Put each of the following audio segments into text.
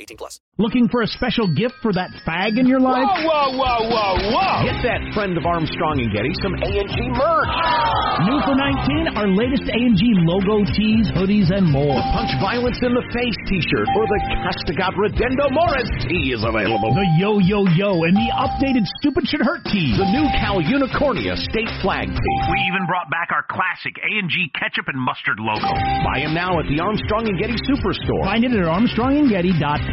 18 plus. Looking for a special gift for that fag in your life? Whoa, whoa, whoa, whoa, whoa! Get that friend of Armstrong and Getty some A&G merch. New for 19, our latest A&G logo tees, hoodies, and more. The Punch Violence in the Face t-shirt or the Castigat Ridendo Mores tee is available. The Yo Yo Yo and the updated Stupid Should Hurt tee. The new Cal Unicornia state flag tee. We even brought back our classic A&G ketchup and mustard logo. Buy them now at the Armstrong and Getty Superstore. Find it at armstrongandgetty.com.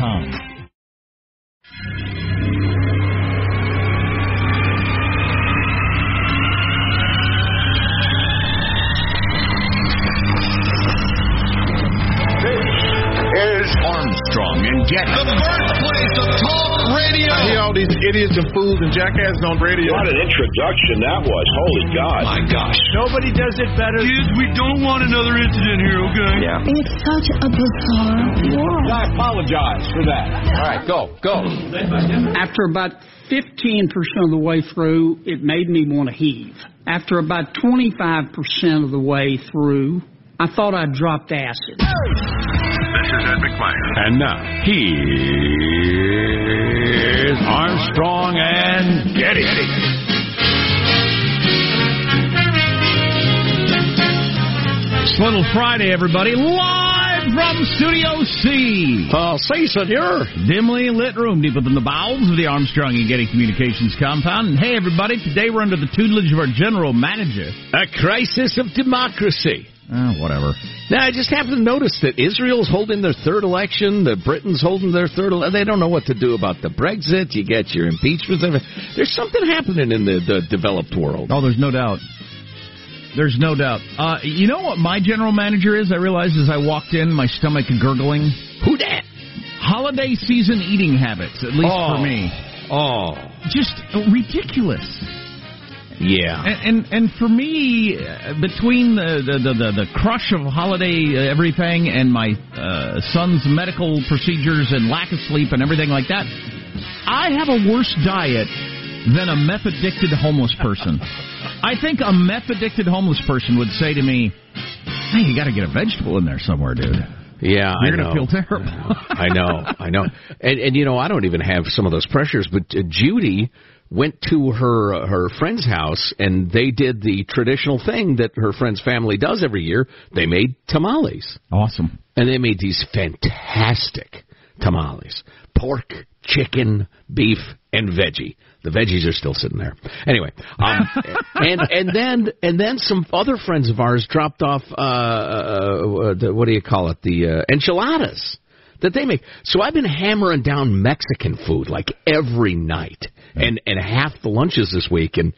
is Armstrong and Getty. The birthplace of talk radio. I hear all these idiots and fools and jackasses on radio. What an introduction that was. Holy God. My gosh. Nobody does it better. Kids, we don't want another incident here, okay? Yeah. It's such a bizarre world. I apologize for that. All right, go, go. After about 15% of the way through, it made me want to heave. After about 25% of the way through, I thought I dropped acid. This is Ed McMahon. And now, here's Armstrong and Getty. It's Little Friday, everybody. Live from Studio C. Uh, say, senor. Dimly lit room deep within the bowels of the Armstrong and Getty Communications compound. And hey, everybody, today we're under the tutelage of our general manager. A crisis of democracy. Uh, whatever. Now, I just happen to notice that Israel's holding their third election, the Britain's holding their third election. They don't know what to do about the Brexit. You get your impeachments. There's something happening in the, the developed world. Oh, there's no doubt. There's no doubt. Uh, you know what my general manager is? I realized as I walked in, my stomach gurgling. Who dat? Holiday season eating habits, at least oh. for me. Oh. Just ridiculous. Yeah, and and, and for me, between the, the the, the crush of holiday uh, everything and my uh, son's medical procedures and lack of sleep and everything like that, I have a worse diet than a meth addicted homeless person. I think a meth addicted homeless person would say to me, "Hey, you got to get a vegetable in there somewhere, dude." Yeah, You're I gonna know. feel terrible. I know, I know, and and you know I don't even have some of those pressures. But uh, Judy went to her uh, her friend's house and they did the traditional thing that her friend's family does every year. They made tamales. Awesome. And they made these fantastic tamales: pork, chicken, beef, and veggie. The veggies are still sitting there. Anyway, um, and and then and then some other friends of ours dropped off. Uh, uh, the, what do you call it? The uh, enchiladas that they make. So I've been hammering down Mexican food like every night, and and half the lunches this week. And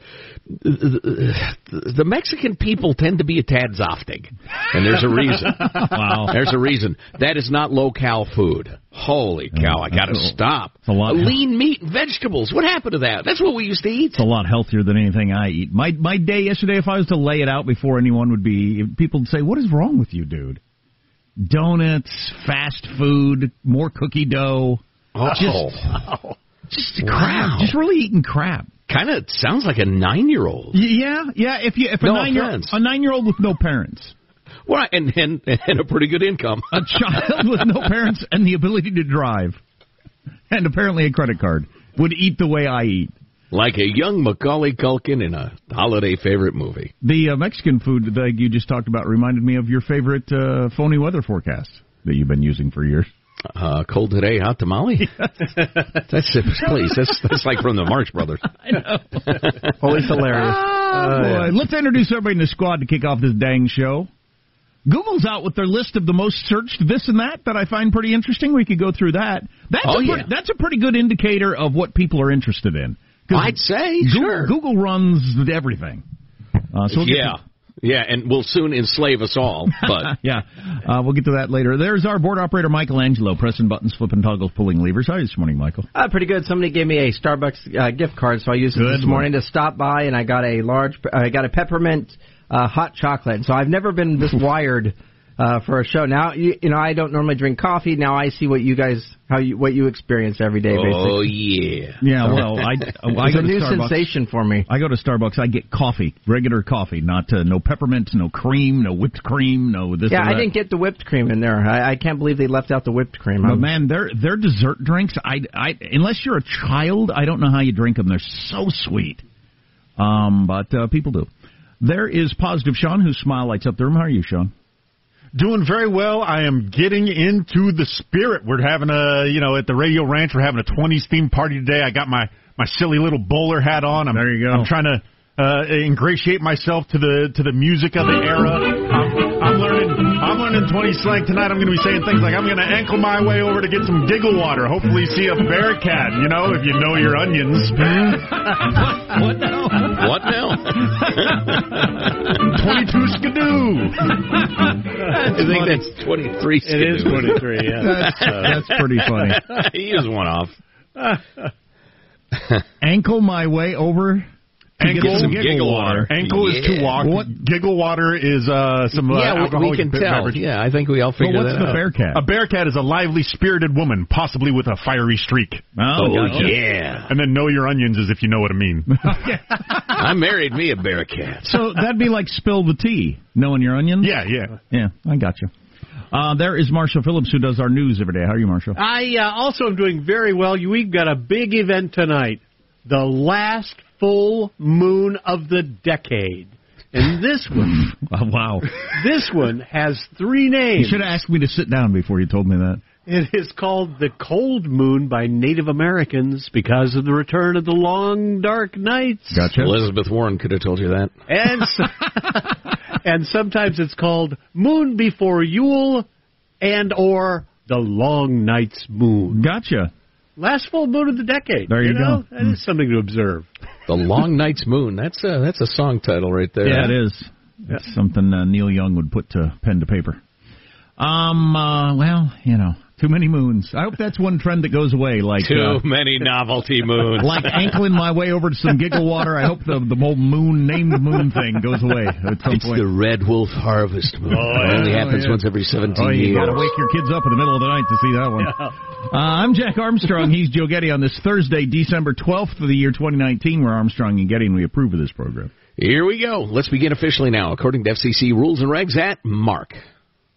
the, the Mexican people tend to be a tad zoftig, and there's a reason. Wow. There's a reason. That is not locale food. Holy cow! I got to stop. it's a lot- Lean meat and vegetables. What happened to that? That's what we used to eat. It's a lot healthier than anything I eat. My my day yesterday, if I was to lay it out before anyone would be, people would say, "What is wrong with you, dude?" Donuts, fast food, more cookie dough, Oh, just just Wow. crap, just really eating crap. kind of sounds like a nine-year-old. Yeah, yeah. If you if a No nine year a nine year old with no parents, Well, and and and a pretty good income. a child with no parents and the ability to drive, and apparently a credit card, would eat the way I eat. like a young Macaulay Culkin in a holiday favorite movie. The uh, Mexican food that you just talked about reminded me of your favorite uh, phony weather forecast that you've been using for years. Uh, cold today, hot tamale. that's please. That's that's like from the Marx Brothers. I know. Always hilarious. Oh, boy. Let's introduce everybody in the squad to kick off this dang show. Google's out with their list of the most searched this and that that I find pretty interesting. We could go through that. That's Oh, a yeah. pretty, that's a pretty good indicator of what people are interested in. I'd say, Google, sure. Google runs everything. Uh, so we'll get yeah, to- yeah, and will soon enslave us all. But yeah, uh, we'll get to that later. There's our board operator, Michelangelo, pressing buttons, flipping toggles, pulling levers. How are you this morning, Michael? Uh, pretty good. Somebody gave me a Starbucks uh, gift card, so I used it this one. morning to stop by, and I got a large, I got a peppermint uh, hot chocolate. So I've never been this wired uh, for a show. Now, you, you know, I don't normally drink coffee. Now I see what you guys, how you, what you experience every day. Basically. Oh basically. yeah, Yeah, well, I, I it's a new Starbucks. sensation for me. I go to Starbucks. I get coffee, regular coffee, not uh, no peppermint, no cream, no whipped cream, no this. Yeah, or I didn't get the whipped cream in there. I, I can't believe they left out the whipped cream. But I'm- man, their their dessert drinks, I, I unless you're a child, I don't know how you drink them. They're so sweet. Um, but uh, people do. There is positive Sean, whose smile lights up the room. How are you, Sean? Doing very well. I am getting into the spirit. We're having a, you know, at the Radio Ranch, we're having a 20s theme party today. I got my my silly little bowler hat on. I'm, There you go. I'm trying to uh, ingratiate myself to the to the music of the era. I'm learning I'm 20 slang tonight. I'm going to be saying things like I'm going to ankle my way over to get some giggle water. Hopefully, see a bear cat. You know, if you know your onions. what now? what now? 22 skidoo. I think that's twenty three. It is 23, yeah. That's, uh, that's pretty funny. he is one off. Ankle my way over. To get Ankle, some giggle water. Ankle is Yeah. to walk. What? Giggle water is uh, some uh, yeah, we, we can tell. beverage. Yeah, I think we all But figured what's that the out. bear cat? A bear cat is a lively, spirited woman, possibly with a fiery streak. Oh, Oh gotcha. yeah, And then know your onions is if you know what I mean. I married me a bear cat. So that'd be like spill the tea, knowing your onions. yeah, yeah. Yeah, I got you. Uh, there is Marshall Phillips, who does our news every day. How are you, Marshall? I uh, also am doing very well. We've got a big event tonight. The last full moon of the decade. And this one, Oh, wow. this one has three names. You should have asked me to sit down before you told me that. It is called the Cold Moon by Native Americans because of the return of the long dark nights. Gotcha. Elizabeth Warren could have told you that. And s- and sometimes it's called Moon Before Yule and or the Long Night's Moon. Gotcha. Last full moon of the decade. There you know? go. That is mm. something to observe. The Long Night's Moon. That's a that's a song title right there. Yeah, it is. It's something uh, Neil Young would put to pen to paper. Um. Uh, well, you know, too many moons. I hope that's one trend that goes away. Like Too uh, many novelty moons. like ankling my way over to some giggle water. I hope the the whole moon named moon thing goes away at some It's point. the Red Wolf Harvest Moon. Oh, it only happens Oh, yeah. once every 17 Oh, you years. got to wake your kids up in the middle of the night to see that one. Uh, I'm Jack Armstrong. He's Joe Getty on this Thursday, December 12th of the year 2019. We're Armstrong and Getty, and we approve of this program. Here we go. Let's begin officially now, according to FCC rules and regs at Mark.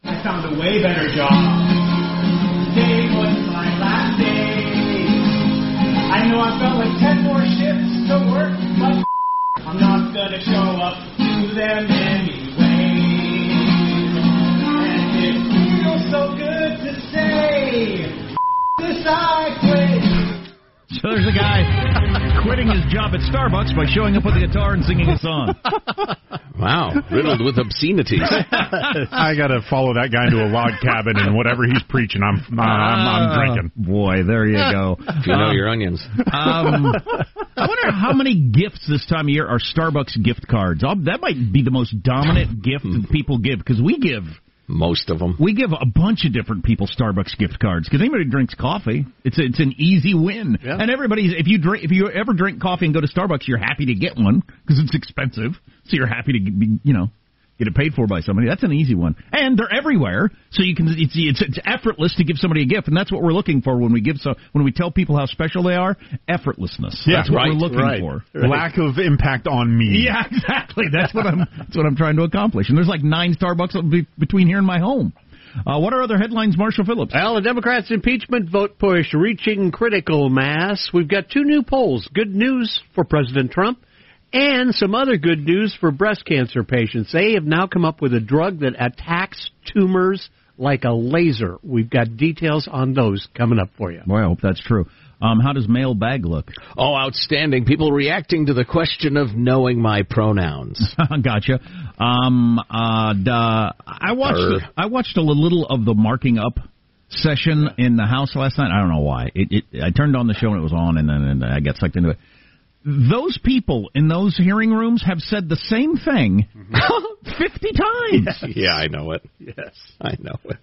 I found a way better job. I know I've got like 10 more shifts to work, but I'm not gonna show up to them anyway. And it feels so good to say, this I quit. So there's a guy quitting his job at Starbucks by showing up with a guitar and singing a song. Wow, riddled with obscenities. I got to follow that guy into a log cabin, and whatever he's preaching, I'm I'm, I'm drinking. Boy, there you go. If you know your onions. Um, I wonder how many gifts this time of year are Starbucks gift cards. Oh, that might be the most dominant gift that people give because we give most of them. We give a bunch of different people Starbucks gift cards because anybody who drinks coffee, it's a, it's an easy win. Yeah. And everybody's if you drink if you ever drink coffee and go to Starbucks, you're happy to get one because it's expensive, so you're happy to be you know get it paid for by somebody. That's an easy one, and they're everywhere, so you can it's it's, it's effortless to give somebody a gift, and that's what we're looking for when we give so when we tell people how special they are. Effortlessness. Yeah, that's what right, we're looking right. for. Lack of impact on me. Yeah, exactly. That's what I'm. That's what I'm trying to accomplish. And there's like nine Starbucks between here and my home. Uh, what are other headlines, Marshall Phillips? Well, the Democrats' impeachment vote push reaching critical mass. We've got two new polls. Good news for President Trump and some other good news for breast cancer patients. They have now come up with a drug that attacks tumors like a laser. We've got details on those coming up for you. Boy, I hope that's true. Um, how does mailbag look? Oh, outstanding. People reacting to the question of knowing my pronouns. gotcha. Um, uh, duh, I watched. Err. I watched a little of the marking up session in the house last night. I don't know why. It, it, I turned on the show and it was on, and then and I got sucked into it. Those people in those hearing rooms have said the same thing fifty times. yeah, I know it. Yes. I know it.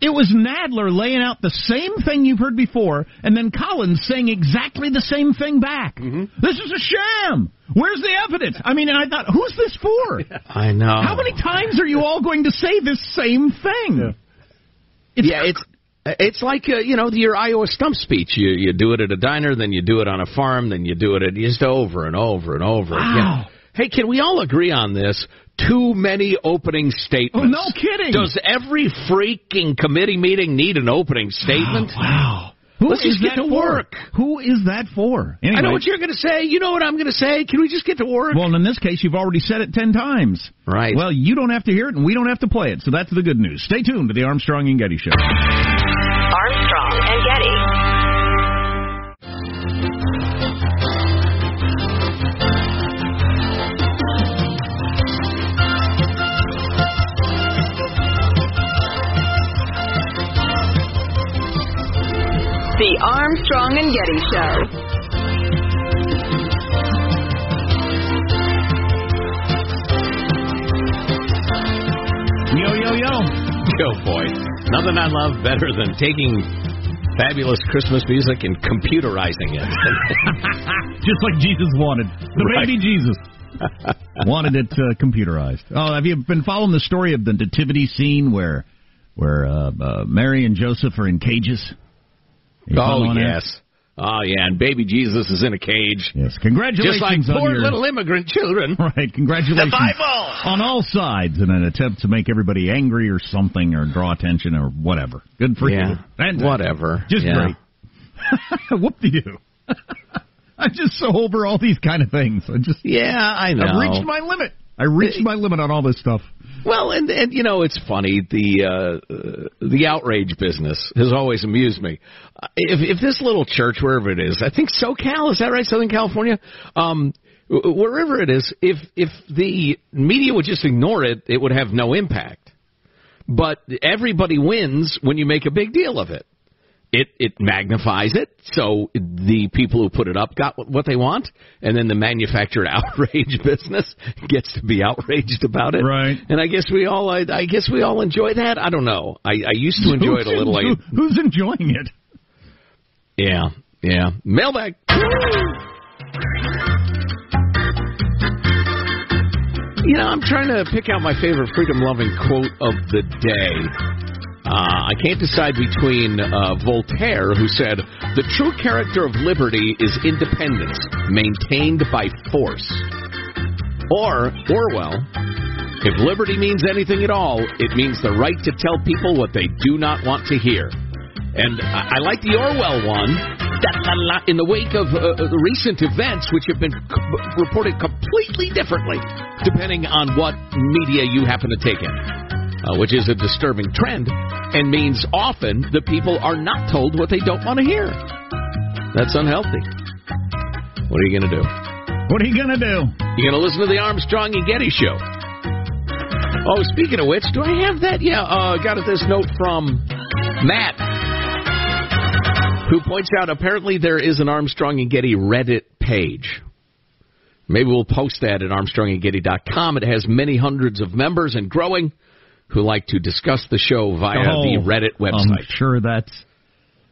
It was Nadler laying out the same thing you've heard before, and then Collins saying exactly the same thing back. Mm-hmm. This is a sham. Where's the evidence? I mean, and I thought, who's this for? I know. How many times are you all going to say this same thing? It's yeah, it's it's like uh, you know your Iowa stump speech. You you do it at a diner, then you do it on a farm, then you do it at just over and over and over Wow. again. Hey, can we all agree on this? Too many opening statements. Oh, no kidding. Does every freaking committee meeting need an opening statement? wow. Who Let's is just get that to for? work. Who is that for? Anyway. I know what you're going to say. You know what I'm going to say. Can we just get to work? Well, in this case, you've already said it ten times. Right. Well, you don't have to hear it, and we don't have to play it. So that's the good news. Stay tuned to the Armstrong and Getty Show. Armstrong and Getty. The Armstrong and Getty Show. Yo, yo, yo. Go boy. Nothing I love better than taking fabulous Christmas music and computerizing it. Just like Jesus wanted. The Right. baby Jesus. wanted it uh, computerized. Oh, have you been following the story of the nativity scene where where uh, uh, Mary and Joseph are in cages? Oh following that? Oh yeah, and baby Jesus is in a cage. Yes. Congratulations Just like poor your little immigrant children. Right, congratulations The Bible! on all sides in an attempt to make everybody angry or something or draw attention or whatever. Good for Yeah, you. Fantastic. whatever. Just Yeah. great. Whoop de doo. I'm just so over all these kind of things. I just Yeah, I know. I've reached my limit. I reached my limit on all this stuff. Well, and and you know it's funny the uh, uh, the outrage business has always amused me. Uh, If if this little church wherever it is, I think SoCal is that right, Southern California, um, wherever it is, if if the media would just ignore it, it would have no impact. But everybody wins when you make a big deal of it. It it magnifies it, so the people who put it up got what- they want, and then the manufactured outrage business gets to be outraged about it. Right. And I guess we all I, I guess we all enjoy that. I don't know. I, I used to enjoy it a little. Who's, I, who's enjoying it? yeah, yeah. Mailbag. You know, I'm trying to pick out my favorite freedom loving quote of the day. Uh, I can't decide between uh, Voltaire, who said, The true character of liberty is independence, maintained by force, or Orwell, If liberty means anything at all, it means the right to tell people what they do not want to hear. And I, I like the Orwell one. In the wake of uh, recent events, which have been co- reported completely differently, depending on what media you happen to take in, uh, which is a disturbing trend, and means often the people are not told what they don't want to hear. That's unhealthy. What are you going to do? What are you going to do? You're going to listen to the Armstrong and Getty show. Oh, speaking of which, do I have that? Yeah, uh, got this note from Matt, who points out apparently there is an Armstrong and Getty Reddit page. Maybe we'll post that at armstrongandgetty.com. It has many hundreds of members and growing who like to discuss the show via Oh, the Reddit website. I'm sure that's.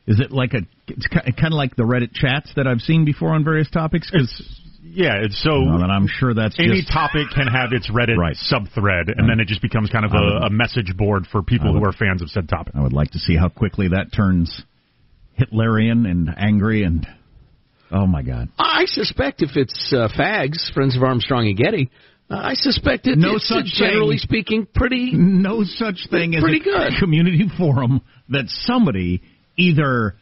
Is it like a? It's kind of like the Reddit chats that I've seen before on various topics. Because Yeah, it's so. and I'm sure that's any just, topic can have its Reddit Right. subthread, and then it just becomes kind of I a, would- a message board for people would- who are fans of said topic. I would like to see how quickly that turns Hitlerian and angry and. Oh my God! I suspect if it's uh, fags, friends of Armstrong and Getty, I suspect it, No it's such generally thing. speaking pretty No such thing as Pretty a good. community forum that somebody either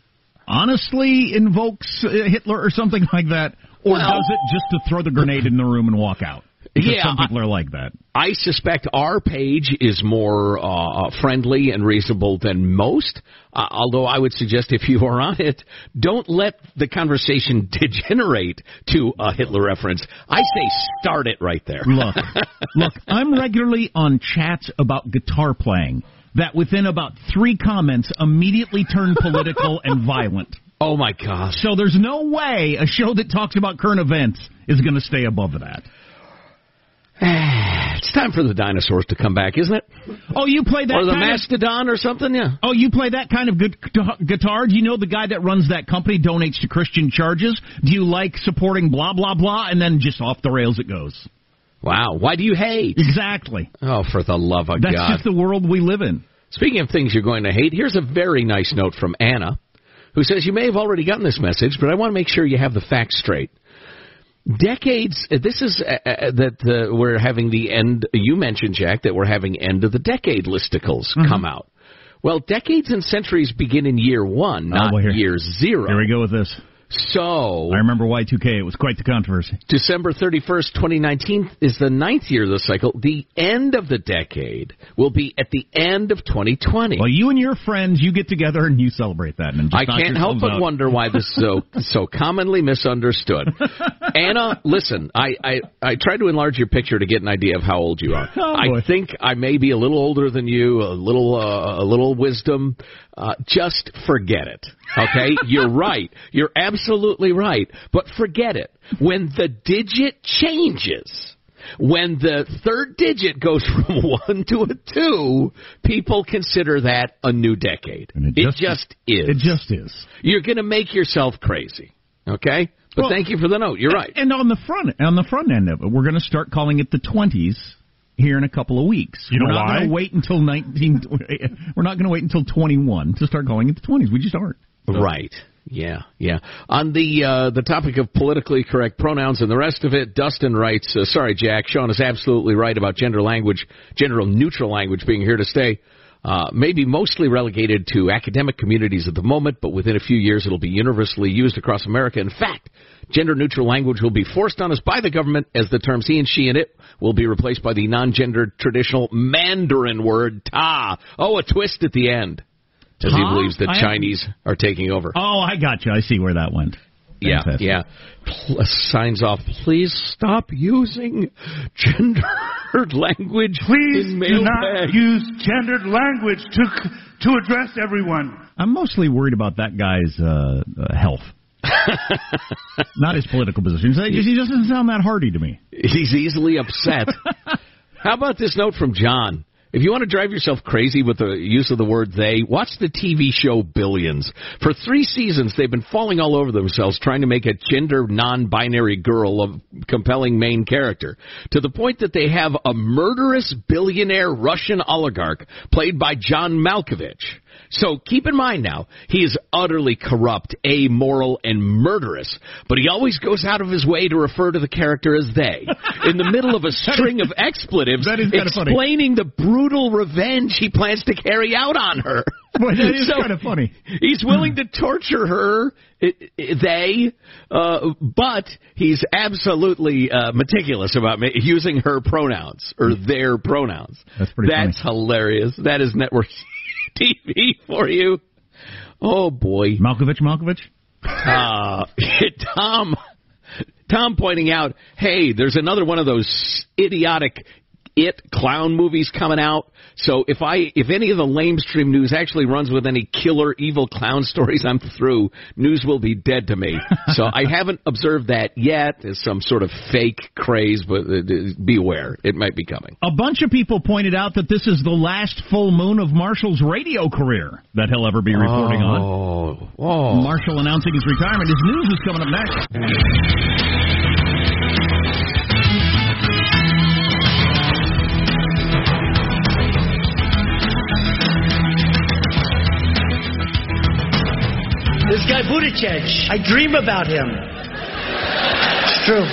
honestly invokes uh, Hitler or something like that, or Well- does it just to throw the grenade in the room and walk out. Because Yeah, some people are like that. I suspect our page is more uh, friendly and reasonable than most. Uh, although I would suggest if you are on it, don't let the conversation degenerate to a Hitler reference. I say start it right there. Look, look, I'm regularly on chats about guitar playing that within about three comments immediately turn political and violent. Oh my gosh. So there's no way a show that talks about current events is going to stay above that. It's time for the dinosaurs to come back, isn't it? Oh, you play that or the kind of- mastodon or something? Yeah. Oh, you play that kind of good guitar? Do you know the guy that runs that company donates to Christian charges? Do you like supporting blah blah blah and then just off the rails it goes? Wow. Why do you hate? Exactly. Oh, for the love of That's God. That's just the world we live in. Speaking of things you're going to hate, here's a very nice note from Anna, who says, You may have already gotten this message, but I want to make sure you have the facts straight. Decades, uh, this is uh, uh, that uh, we're having the end, you mentioned, Jack, that we're having end of the decade listicles Mm-hmm. come out. Well, decades and centuries begin in year one, not Oh, well, here- year zero. Here we go with this. So, I remember Y2K. It was quite the controversy. December 31st, 2019 is the ninth year of the cycle. The end of the decade will be at the end of 2020. Well, you and your friends, you get together and you celebrate that. And just I can't help but out. wonder why this is so so commonly misunderstood. Anna, listen, I, I I tried to enlarge your picture to get an idea of how old you are. Oh, I think I may be a little older than you, a little uh, a little wisdom. Uh, just forget it. Okay, you're right. You're absolutely right. But forget it. When the digit changes. When the third digit goes from one to a two, people consider that a new decade. And it just is. It just is. You're going to make yourself crazy. Okay? But Well, thank you for the note. You're right. And on the front on the front end of it, we're going to start calling it the twenties here in a couple of weeks. You know we're not why? going to wait until nineteen. we're not going to wait until twenty one to start going into the twenties. We just aren't. Right. Yeah, yeah. On the uh, the topic of politically correct pronouns and the rest of it, Dustin writes, uh, "Sorry, Jack. Sean is absolutely right about gender language, gender neutral language being here to stay. Uh, maybe mostly relegated to academic communities at the moment, but within a few years it'll be universally used across America. In fact, gender neutral language will be forced on us by the government as the terms he and she and it will be replaced by the non-gendered traditional Mandarin word ta. Oh, a twist at the end." As he believes that Chinese are taking over. Oh, I got you. I see where that went. Yeah, Fantastic. yeah. Pl- signs off. Please stop using gendered language Please in do not mailbag. use gendered language to to address everyone. I'm mostly worried about that guy's uh, uh, health, not his political positions. He just- he doesn't sound that hardy to me. He's easily upset. How about this note from John? If you want to drive yourself crazy with the use of the word they, watch the TV show Billions. For three seasons, they've been falling all over themselves trying to make a gender non binary girl a compelling main character. To the point that they have a murderous billionaire Russian oligarch played by John Malkovich. So keep in mind now, he is utterly corrupt, amoral, and murderous, but he always goes out of his way to refer to the character as they. In the middle of a string of expletives, That is funny. explaining the brutal revenge he plans to carry out on her. Boy, that is So- kind of funny. He's willing to torture her, they, uh, but he's absolutely uh, meticulous about using her pronouns or their pronouns. That's pretty That's hilarious. That is network TV for you. Oh boy, Malkovich, Malkovich. uh, Tom. Tom pointing out, hey, there's another one of those idiotic it clown movies coming out. So if I if any of the lamestream news actually runs with any killer evil clown stories, I'm through. News will be dead to me. so I haven't observed that yet as some sort of fake craze, but uh, beware, it might be coming. A bunch of people pointed out that this is the last full moon of Marshall's radio career that he'll ever be reporting on. Oh, oh. Marshall announcing his retirement. His news is coming up next. This guy Buttigieg, I dream about him. It's true.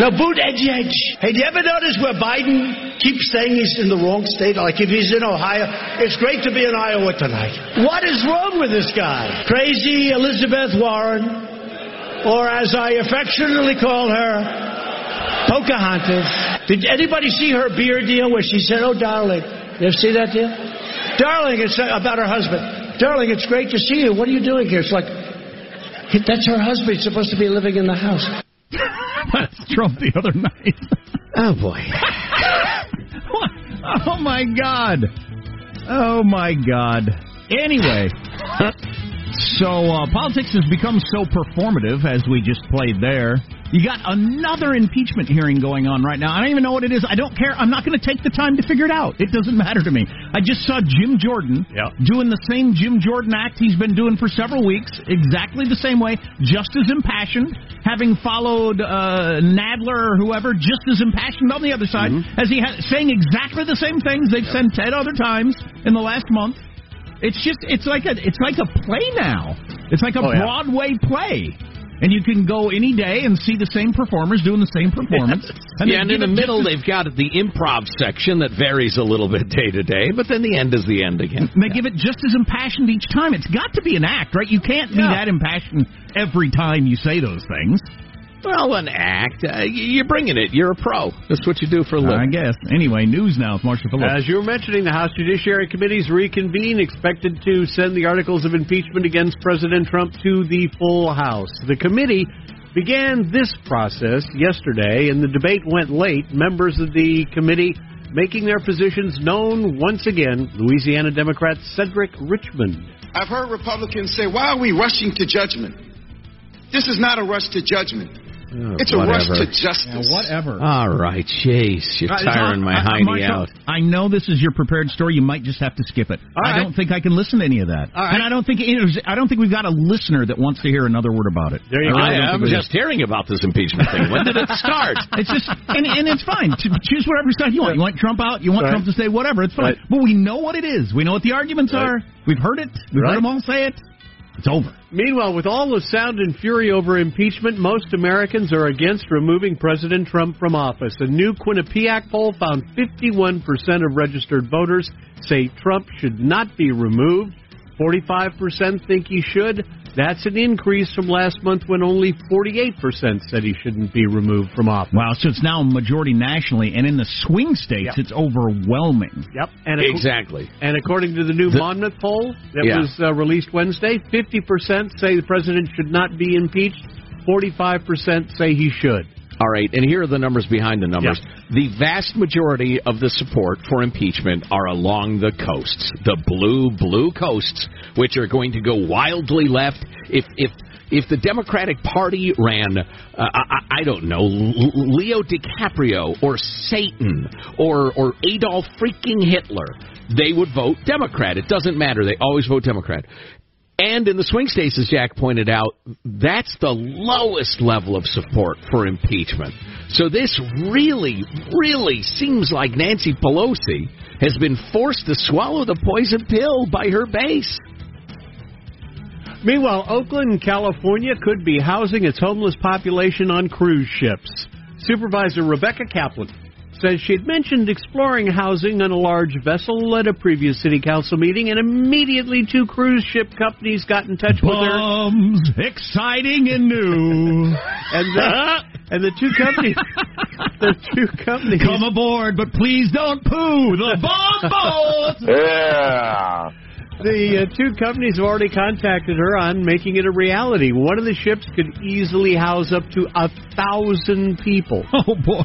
No, Buttigieg. Hey, do you ever notice where Biden keeps saying he's in the wrong state? Like if he's in Ohio, it's great to be in Iowa tonight. What is wrong with this guy? Crazy Elizabeth Warren, or as I affectionately call her, Pocahontas. Did anybody see her beer deal where she said, "Oh, darling"? You ever see that deal? Darling, it's about her husband. Darling, it's great to see you. What are you doing here? It's like, that's her husband. He's supposed to be living in the house. That's Trump the other night. Oh boy. oh my God. Oh my God. Anyway, so uh, politics has become so performative, as we just played there. You got another impeachment hearing going on right now. I don't even know what it is. I don't care. I'm not going to take the time to figure it out. It doesn't matter to me. I just saw Jim Jordan doing the same Jim Jordan act he's been doing for several weeks, exactly the same way, just as impassioned, having followed uh, Nadler or whoever, just as impassioned on the other side, as he ha- saying exactly the same things they've said ten other times in the last month. It's just it's like a it's like a play now. It's like a Oh, yeah. Broadway play. And you can go any day and see the same performers doing the same performance. And yeah, and in the middle, they've got the improv section that varies a little bit day to day, but then the end is the end again. they give it just as impassioned each time. It's got to be an act, right? You can't be that impassioned every time you say those things. Well, an act. Uh, you're bringing it. You're a pro. That's what you do for a living. I guess. Anyway, news now with Marshall Phillips. As you were mentioning, the House Judiciary Committees reconvene, expected to send the articles of impeachment against President Trump to the full House. The committee began this process yesterday, and the debate went late. Members of the committee making their positions known once again. Louisiana Democrat Cedric Richmond. I've heard Republicans say, why are we rushing to judgment? This is not a rush to judgment. It's a rush to justice. whatever. All right, Chase, you're Uh, tiring my uh, hiney Marshall, out. I know this is your prepared story. You might just have to skip it. All I right. don't think I can listen to any of that. All right. And I don't think I don't think we've got a listener that wants to hear another word about it. There I really don't I am think we do. just hearing about this impeachment thing. When did it start? It's just and, and it's fine. Choose whatever side you want. You want Trump out. You want Right. Trump to say whatever. It's fine. Right. But we know what it is. We know what the arguments Right. are. We've heard it. We've Right. heard them all say it. It's over. Meanwhile, with all the sound and fury over impeachment, most Americans are against removing President Trump from office. A new Quinnipiac poll found 51% of registered voters say Trump should not be removed. 45% think he should. That's an increase from last month when only 48% said he shouldn't be removed from office. Wow. So it's now a majority nationally, and in the swing states, Yep. it's overwhelming. Yep. And ac- Exactly. And according to the new The- Monmouth poll that Yeah. was uh, released Wednesday, 50% say the president should not be impeached, 45% say he should. All right, and here are the numbers behind the numbers. The vast majority of the support for impeachment are along the coasts, the blue, blue coasts, which are going to go wildly left. If if if the Democratic Party ran, uh, I, I don't know, L- Leo DiCaprio or Satan or or Adolf freaking Hitler, they would vote Democrat. It doesn't matter; they always vote Democrat. And in the swing states, as Jack pointed out, that's the lowest level of support for impeachment. So this really, really seems like Nancy Pelosi has been forced to swallow the poison pill by her base. Meanwhile, Oakland, California could be housing its homeless population on cruise ships. Supervisor Rebecca Kaplan says she'd mentioned exploring housing on a large vessel at a previous city council meeting, and immediately two cruise ship companies got in touch with her. Bums, exciting and new. and the, and the two companies, the two companies, come aboard, but please don't poo the bomb boat. Yeah. The uh, two companies have already contacted her on making it a reality. One of the ships could easily house up to a thousand people. Oh boy!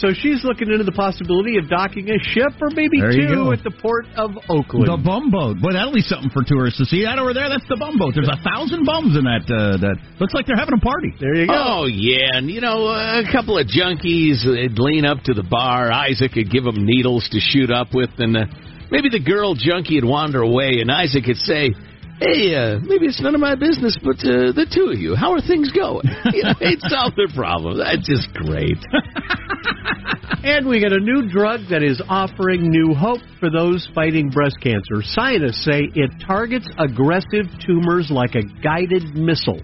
So she's looking into the possibility of docking a ship or maybe There two at the port of Oakland. The bum boat. Boy, that'll be something for tourists to see. That over there, that's the bum boat. There's a thousand bums in that. Uh, that looks like they're having a party. There you go. Oh yeah, and you know a couple of junkies would lean up to the bar. Isaac would give them needles to shoot up with, and uh, maybe the girl junkie would wander away, and Isaac would say, "Hey, uh, maybe it's none of my business, but uh, the two of you, how are things going?" you know, he'd solve their problem. That's just great. And we got a new drug that is offering new hope for those fighting breast cancer. Scientists say it targets aggressive tumors like a guided missile.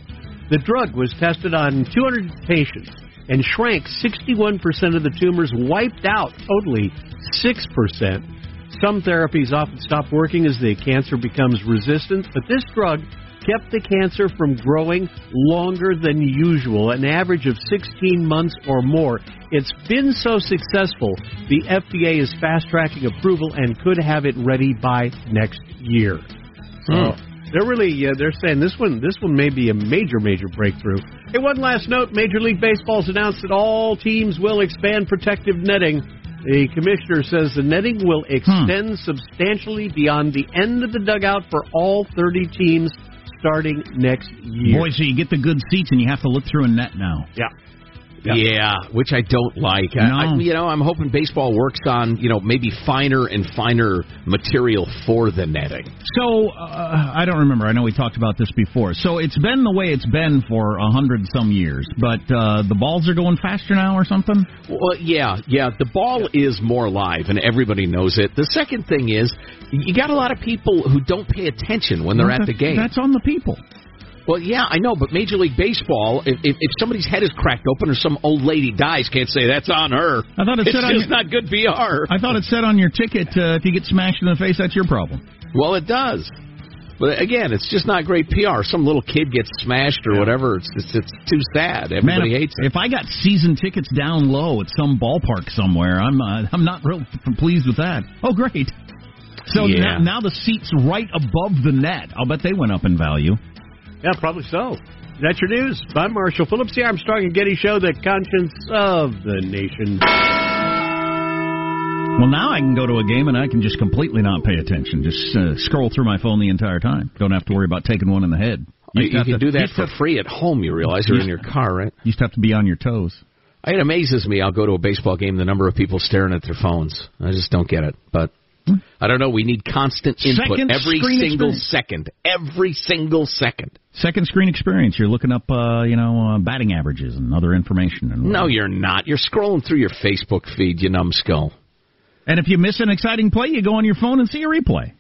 The drug was tested on 200 patients and shrank 61% of the tumors, wiped out totally 6%. Some therapies often stop working as the cancer becomes resistant, but this drug kept the cancer from growing longer than usual, an average of 16 months or more. It's been so successful, the FDA is fast tracking approval and could have it ready by next year. So they're really uh, they're saying this one this one may be a major major breakthrough. Hey, one last note: Major League Baseball's announced that all teams will expand protective netting. The commissioner says the netting will hmm. extend substantially beyond the end of the dugout for all 30 teams starting next year. Boy, so you get the good seats and you have to look through a net now. Yeah. Yeah, which I don't like. I, I, you know, I'm hoping baseball works on you know maybe finer and finer material for the netting. So uh, I don't remember. I know we talked about this before. So it's been the way it's been for a hundred some years, but uh, the balls are going faster now or something. Well, yeah, yeah. The ball is more live, and everybody knows it. The second thing is, you got a lot of people who don't pay attention when they're Well, at the game. That's on the people. Well, yeah, I know, but Major League Baseball, if, if, if somebody's head is cracked open or some old lady dies, can't say that's on her. I thought it it's said just your- not good PR. I thought it said on your ticket uh, if you get smashed in the face, that's your problem. Well, it does. But again, it's just not great PR. Some little kid gets smashed or whatever. It's, it's it's too sad. Everybody Man, if, hates it. if I got season tickets down low at some ballpark somewhere, I'm uh, I'm not real pleased with that. Oh, great. So Yeah. now, now the seats right above the net. I'll bet they went up in value. Yeah, probably so. That's your news. I'm Marshall Phillips, the Armstrong and Getty Show, the conscience of the nation. Well, now I can go to a game and I can just completely not pay attention. Just uh, scroll through my phone the entire time. Don't have to worry about taking one in the head. You, used to you can to- do that used to for free at home. You realize, or in your car, right? You used to have to be on your toes. It amazes me. I'll go to a baseball game. The number of people staring at their phones. I just don't get it. But I don't know. We need constant input Second every single experience. second. Every single second. Second screen experience. You're looking up, uh, you know, uh, batting averages and other information. And No, you're not. You're scrolling through your Facebook feed, you numbskull. And if you miss an exciting play, you go on your phone and see a replay.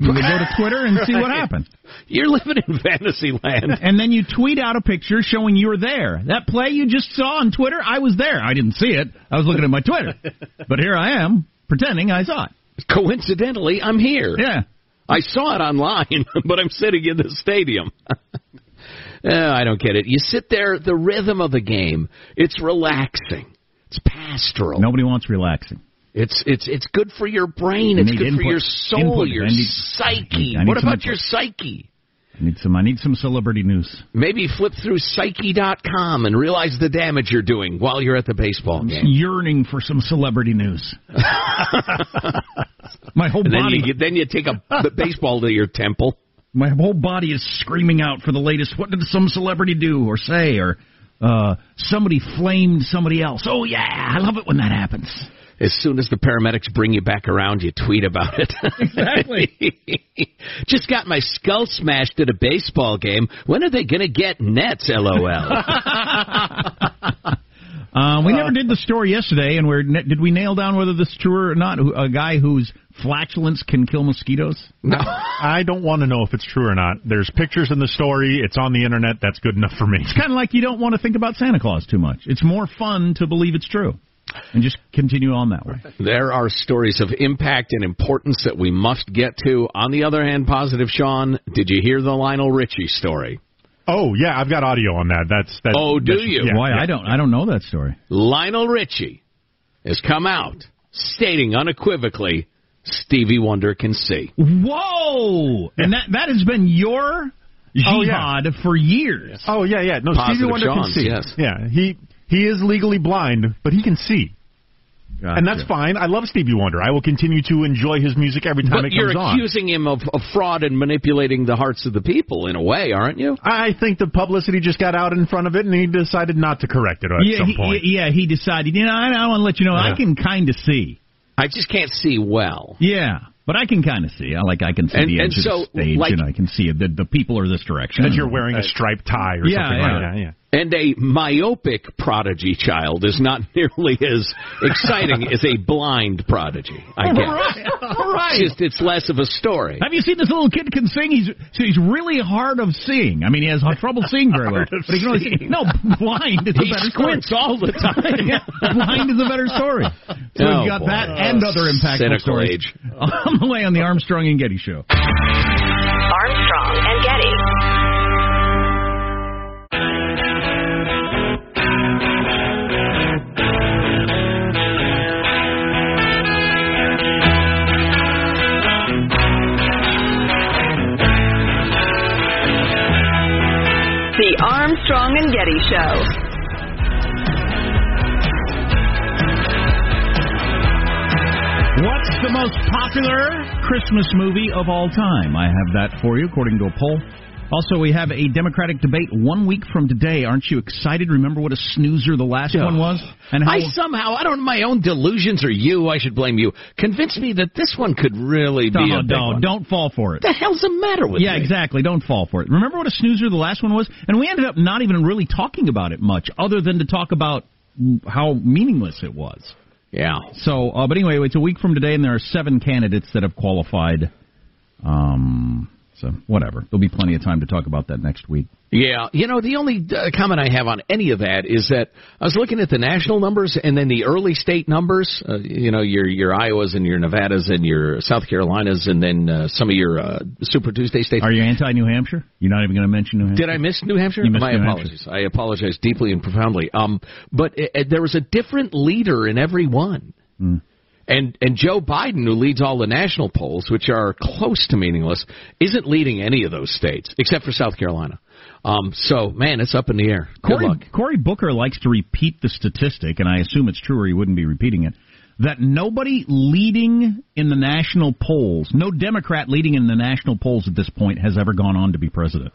You would go to Twitter and see what happened. You're living in fantasy land. And then you tweet out a picture showing you were there. That play you just saw on Twitter, I was there. I didn't see it. I was looking at my Twitter. But here I am, pretending I saw it. Coincidentally, I'm here. Yeah. I saw it online, but I'm sitting in the stadium. Uh, I don't get it. You sit there, the rhythm of the game. It's relaxing. It's pastoral. Nobody wants relaxing. It's it's it's good for your brain. It's good for your soul, Input. your need- psyche. What about your psyche? I need some. I need some celebrity news. Maybe flip through psyche.com and realize the damage you're doing while you're at the baseball game. yearning for some celebrity news. my whole And then body, you, then you take a b- baseball to your temple. my whole body is screaming out for the latest. What did some celebrity do or say? Or uh, somebody flamed somebody else. Oh yeah, I love it when that happens. As soon as the paramedics bring you back around, you tweet about it. Exactly. Just got my skull smashed at a baseball game. When are they going to get nets? LOL. Uh, Uh, we never did the story yesterday, and we're did we nail down whether this is true or not? A guy whose flatulence can kill mosquitoes. No, I don't want to know if it's true or not. There's pictures in the story. It's on the internet. That's good enough for me. It's kind of like you don't want to think about Santa Claus too much. It's more fun to believe it's true, and just continue on that way. There are stories of impact and importance that we must get to. On the other hand, positive Sean, did you hear the Lionel Richie story? Oh yeah, I've got audio on that. That's that's. Oh, do that's- you? yeah, Why yeah. I don't I don't know that story. Lionel Richie has come out stating unequivocally Stevie Wonder can see. Whoa! And that that has been your Oh, yeah. jihad for years. Oh yeah, yeah. No, Positive Stevie Wonder Sean's, can see. yes. Yeah, he he is legally blind, but he can see. And that's fine. I love Stevie Wonder. I will continue to enjoy his music every time But it comes on. you're accusing him of, of fraud and manipulating the hearts of the people in a way, aren't you? I think the publicity just got out in front of it, and he decided not to correct it at yeah, some he, point. yeah, he decided. You know, I, I want to let you know I can kind of see. I just can't see well. Yeah, but I can kind of see. I like I can see And- the and edge so, of the stage, like- and I can see the the people are this direction. that you're wearing a striped tie or Yeah, something yeah. like that. Yeah. And a myopic prodigy child is not nearly as exciting as a blind prodigy, I guess. Right, right. It's just it's less of a story. Have you seen this little kid can sing? He's so he's really hard of seeing. I mean, he has trouble seeing very well. But he can only see. No, blind is a He better squints story. all the time. Yeah, blind is a better story. So Oh, we've got boy. that and other impactful Cynical stories age. on the way on the Armstrong and Getty Show. Armstrong and Getty Show. What's the most popular Christmas movie of all time? I have that for you, according to a poll. Also, we have a Democratic debate one week from today. Aren't you excited? Remember what a snoozer the last one was? And how I somehow, I don't know, my own delusions or you, I should blame you, convinced me that this one could really be no, a big no, one. don't fall for it. What the hell's the matter with you yeah, me? exactly. Don't fall for it. Remember what a snoozer the last one was? And we ended up not even really talking about it much, other than to talk about how meaningless it was. Yeah. So, uh, but anyway, it's a week from today, and there are seven candidates that have qualified. Um, so whatever. There'll be plenty of time to talk about that next week. Yeah, you know, the only uh, comment I have on any of that is that I was looking at the national numbers and then the early state numbers. Uh, you know, your your Iowas and your Nevadas and your South Carolinas and then uh, some of your uh, Super Tuesday states. Are you anti New Hampshire? You're not even going to mention New Hampshire? Did I miss New Hampshire? You missed My New apologies. I apologize deeply and profoundly. Um, but uh, there was a different leader in every one. Hmm. And and Joe Biden, who leads all the national polls, which are close to meaningless, isn't leading any of those states except for South Carolina. Um, so man, it's up in the air. Good Cory, luck. Cory Booker likes to repeat the statistic, and I assume it's true or he wouldn't be repeating it, that nobody leading in the national polls, no Democrat leading in the national polls at this point has ever gone on to be president.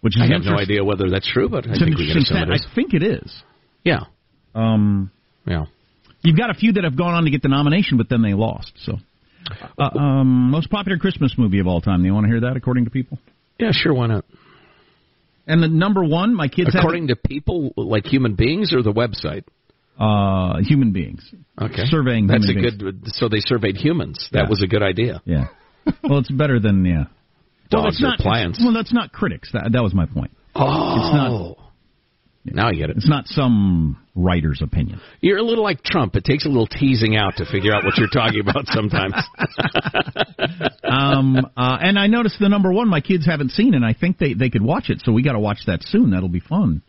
Which is I have no idea whether that's true, but I think we can interesting assume stat. it is. I think it is. Yeah. Um, yeah. You've got a few that have gone on to get the nomination, but then they lost. So, uh, um, most popular Christmas movie of all time. Do you want to hear that? According to people. Yeah, sure. Why not? And the number one, my kids have According to people, like human beings, or the website. uh, human beings. Okay. Surveying That's a beings. good. So they surveyed humans. That Yeah. was a good idea. Yeah. well, it's better than yeah. well, Dogs that's or not plants. Well, that's not critics. That that was my point. Oh. It's not. Now I get it. It's not some writer's opinion. You're a little like Trump. It takes a little teasing out to figure out what you're talking about sometimes. um, uh, and I noticed the number one my kids haven't seen, and I think they they could watch it. So we got to watch that soon. That'll be fun.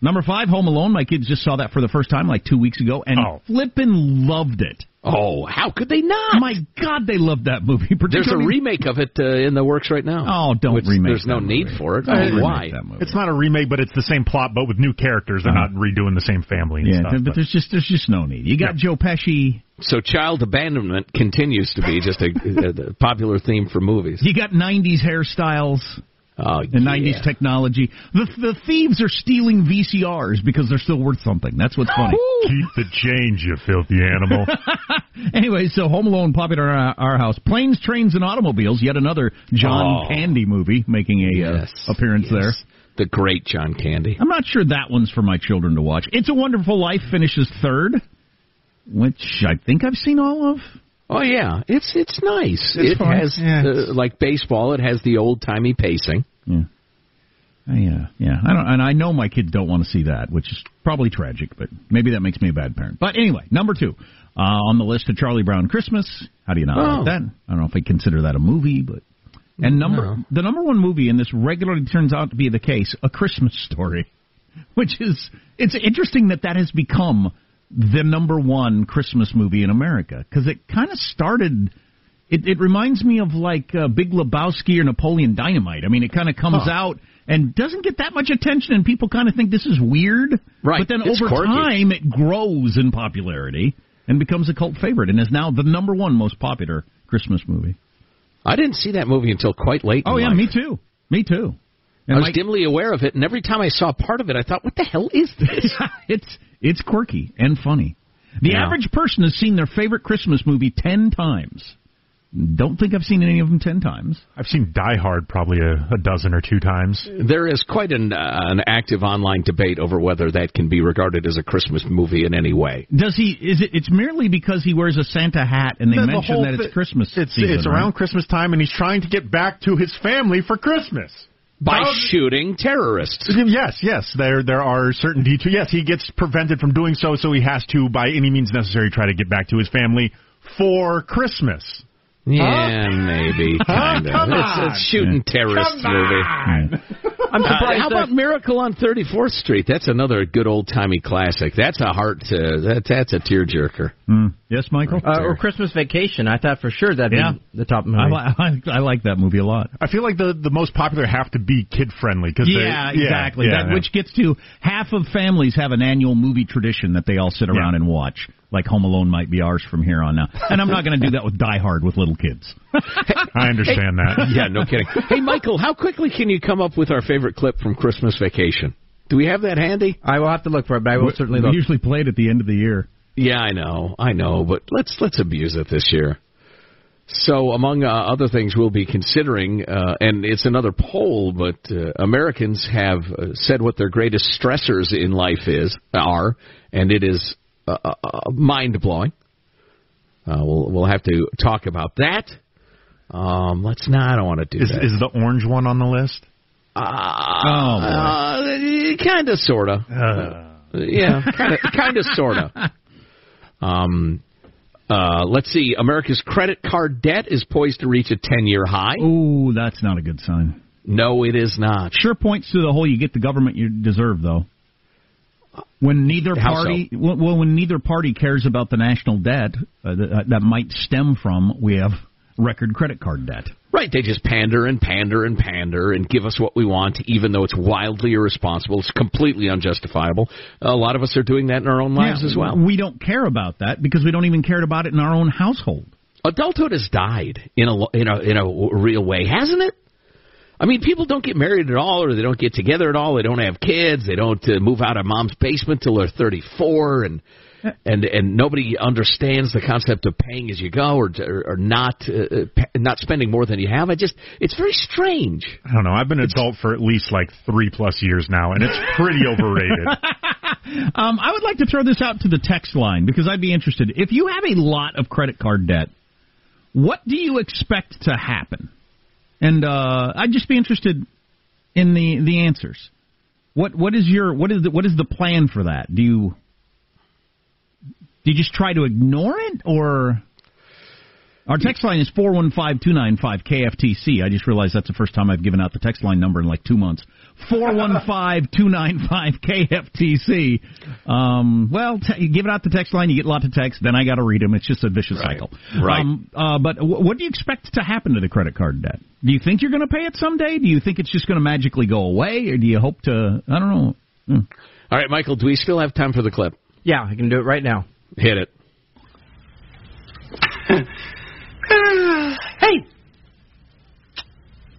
Number five, Home Alone. My kids just saw that for the first time like two weeks ago, and Oh. flippin' loved it. Oh, how could they not? My God, they loved that movie. There's a remake of it uh, in the works right now. Oh, don't which remake There's no that need for it. Don't Uh, remake Why? that movie. It's not a remake, but it's the same plot, but with new characters. They're Uh-huh. not redoing the same family and Yeah, stuff. but there's just there's just no need. You got Joe Pesci. So child abandonment continues to be just a, a, a popular theme for movies. You got '90s hairstyles. Oh, the '90s technology. The the thieves are stealing VCRs because they're still worth something. That's what's funny. Keep the change, you filthy animal. anyway, so Home Alone popular in our, our house. Planes, Trains, and Automobiles. Yet another John Oh. Candy movie making a Yes, uh, appearance yes. there. the great John Candy. I'm not sure that one's for my children to watch. It's a Wonderful Life finishes third, which I think I've seen all of. Oh yeah, it's it's nice. It's it fun. has Yeah. uh, like baseball. It has the old timey pacing. Yeah. Uh, yeah, yeah. I don't, and I know my kids don't want to see that, which is probably tragic, but maybe that makes me a bad parent. But anyway, number two uh, on the list of Charlie Brown Christmas. How do you not Oh. like that? I don't know if I consider that a movie, but and number No. the number one movie, and this regularly turns out to be the case, A Christmas Story, which is it's interesting that that has become the number one Christmas movie in America because it kind of started. It, it reminds me of like uh, Big Lebowski or Napoleon Dynamite. I mean, it kind of comes Huh. out and doesn't get that much attention, and people kind of think this is weird. Right. But then It's over quirky. time, it grows in popularity and becomes a cult favorite, and is now the number one most popular Christmas movie. I didn't see that movie until quite late. in Oh yeah, life. me too. Me too. I was Mike- dimly aware of it, and every time I saw part of it, I thought, "What the hell is this?" it's it's quirky and funny. The Yeah. average person has seen their favorite Christmas movie ten times. Don't think I've seen any of them ten times. I've seen Die Hard probably a, a dozen or two times. There is quite an uh, an active online debate over whether that can be regarded as a Christmas movie in any way. Does he? Is it? It's merely because he wears a Santa hat and they The- the mention whole that it's thi- Christmas. It's season, it's right? around Christmas time, and he's trying to get back to his family for Christmas By How- shooting terrorists. Yes, yes. There there are certain details. Yes, he gets prevented from doing so, so he has to, by any means necessary, try to get back to his family for Christmas. Yeah, maybe, kind of. come It's, on. it's shooting terrorist Come movie. on. I'm Uh, how about Miracle on 34th Street? That's another good old timey classic. That's a heart. Uh, that, that's a tearjerker. Mm. Yes, Michael. uh, or Christmas Vacation. I thought for sure that'd Yeah. be the top movie. I, li- I, I like that movie a lot. I feel like the the most popular have to be kid friendly because Yeah, exactly. that, Which gets to half of families have an annual movie tradition that they all sit around and watch. Like Home Alone might be ours from here on now. And I'm not going to do that with Die Hard with little kids. I understand that. yeah, no kidding. Hey, Michael, how quickly can you come up with our favorite clip from Christmas Vacation? Do we have that handy? I will have to look for it, but I will We- certainly we usually play it at the end of the year. Yeah, I know, I know, but let's let's abuse it this year. So, among uh, other things, we'll be considering, uh, and it's another poll, but uh, Americans have uh, said what their greatest stressors in life is are, and it is uh, uh, uh, mind blowing. Uh, we'll we'll have to talk about that. Um, let's not. I don't want to do Is that. is the orange one on the list? Uh, kind of, sort of. yeah, kind of, sort of. Um, uh, let's see. America's credit card debt is poised to reach a 10-year high. Ooh, that's not a good sign. No, it is not. Sure points to the whole you get the government you deserve, though. When neither party, well, well, when neither party cares about the national debt uh, that, that might stem from, we have record credit card debt. Right, they just pander and pander and pander and give us what we want, even though it's wildly irresponsible. It's completely unjustifiable. A lot of us are doing that in our own lives Yeah, as well. We don't care about that because we don't even care about it in our own household. Adulthood has died in a in a in a real way, hasn't it? I mean, people don't get married at all, or they don't get together at all. They don't have kids. They don't uh, move out of mom's basement till they're thirty-four, and and and nobody understands the concept of paying as you go, or or, or not uh, pa- not spending more than you have. I just it's very strange. I don't know. I've been an adult for at least like three plus years now, and it's pretty overrated. Um, I would like to throw this out to the text line because I'd be interested. If you have a lot of credit card debt, what do you expect to happen? And uh, I'd just be interested in the the answers. What what is your what is the, what is the plan for that? Do you do you just try to ignore it or? Our text line is 415-295-KFTC. I just realized that's the first time I've given out the text line number in like two months. 415-295-KFTC. Um, well, t- you give it out the text line, you get lots of text, then I got to read them. It's just a vicious cycle. Right. Um, uh, but w- what do you expect to happen to the credit card debt? Do you think you're going to pay it someday? Do you think it's just going to magically go away? Or do you hope to, I don't know. Hmm. All right, Michael, do we still have time for the clip? Yeah, I can do it right now. Hit it. hey!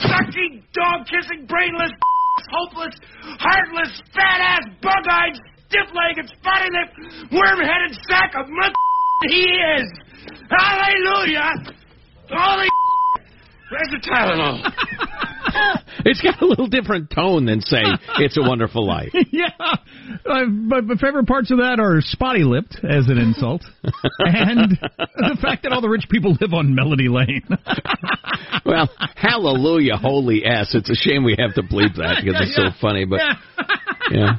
sucking, dog kissing, brainless, hopeless, heartless, fat ass, bug eyed, stiff legged, spotty lipped, worm headed sack of mud he is. Hallelujah! Holy Where's the Tylenol? It's got a little different tone than say "It's a Wonderful Life." yeah, uh, but my favorite parts of that are spotty lipped as an insult, and the fact that all the rich people live on Melody Lane. well, hallelujah, holy s! It's a shame we have to bleep that because it's so funny, but yeah.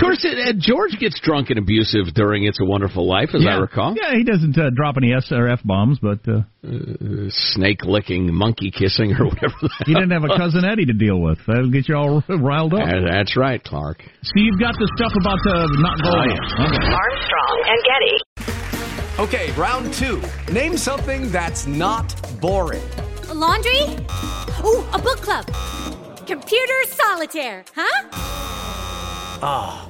Of course, it, uh, George gets drunk and abusive during "It's a Wonderful Life," as yeah. I recall. Yeah, he doesn't uh, drop any S or F bombs, but uh, uh, snake licking, monkey kissing, or whatever. he didn't have a cousin Eddie to deal with. That'll get you all riled up. Uh, that's right, Clark. See, you've got the stuff about the not going. Oh, okay. Armstrong and Getty. Okay, round two. Name something that's not boring. A laundry? Ooh, a book club. Computer solitaire, huh? Ah, oh,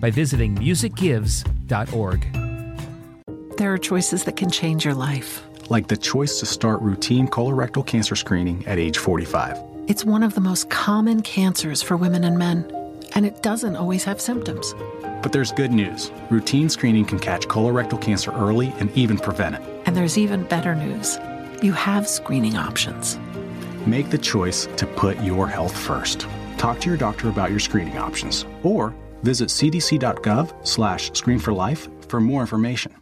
by visiting musicgives.org. There are choices that can change your life. Like the choice to start routine colorectal cancer screening at age 45. It's one of the most common cancers for women and men, and it doesn't always have symptoms. But there's good news. Routine screening can catch colorectal cancer early and even prevent it. And there's even better news. You have screening options. Make the choice to put your health first. Talk to your doctor about your screening options or visit cdc.gov slash screen for life for more information.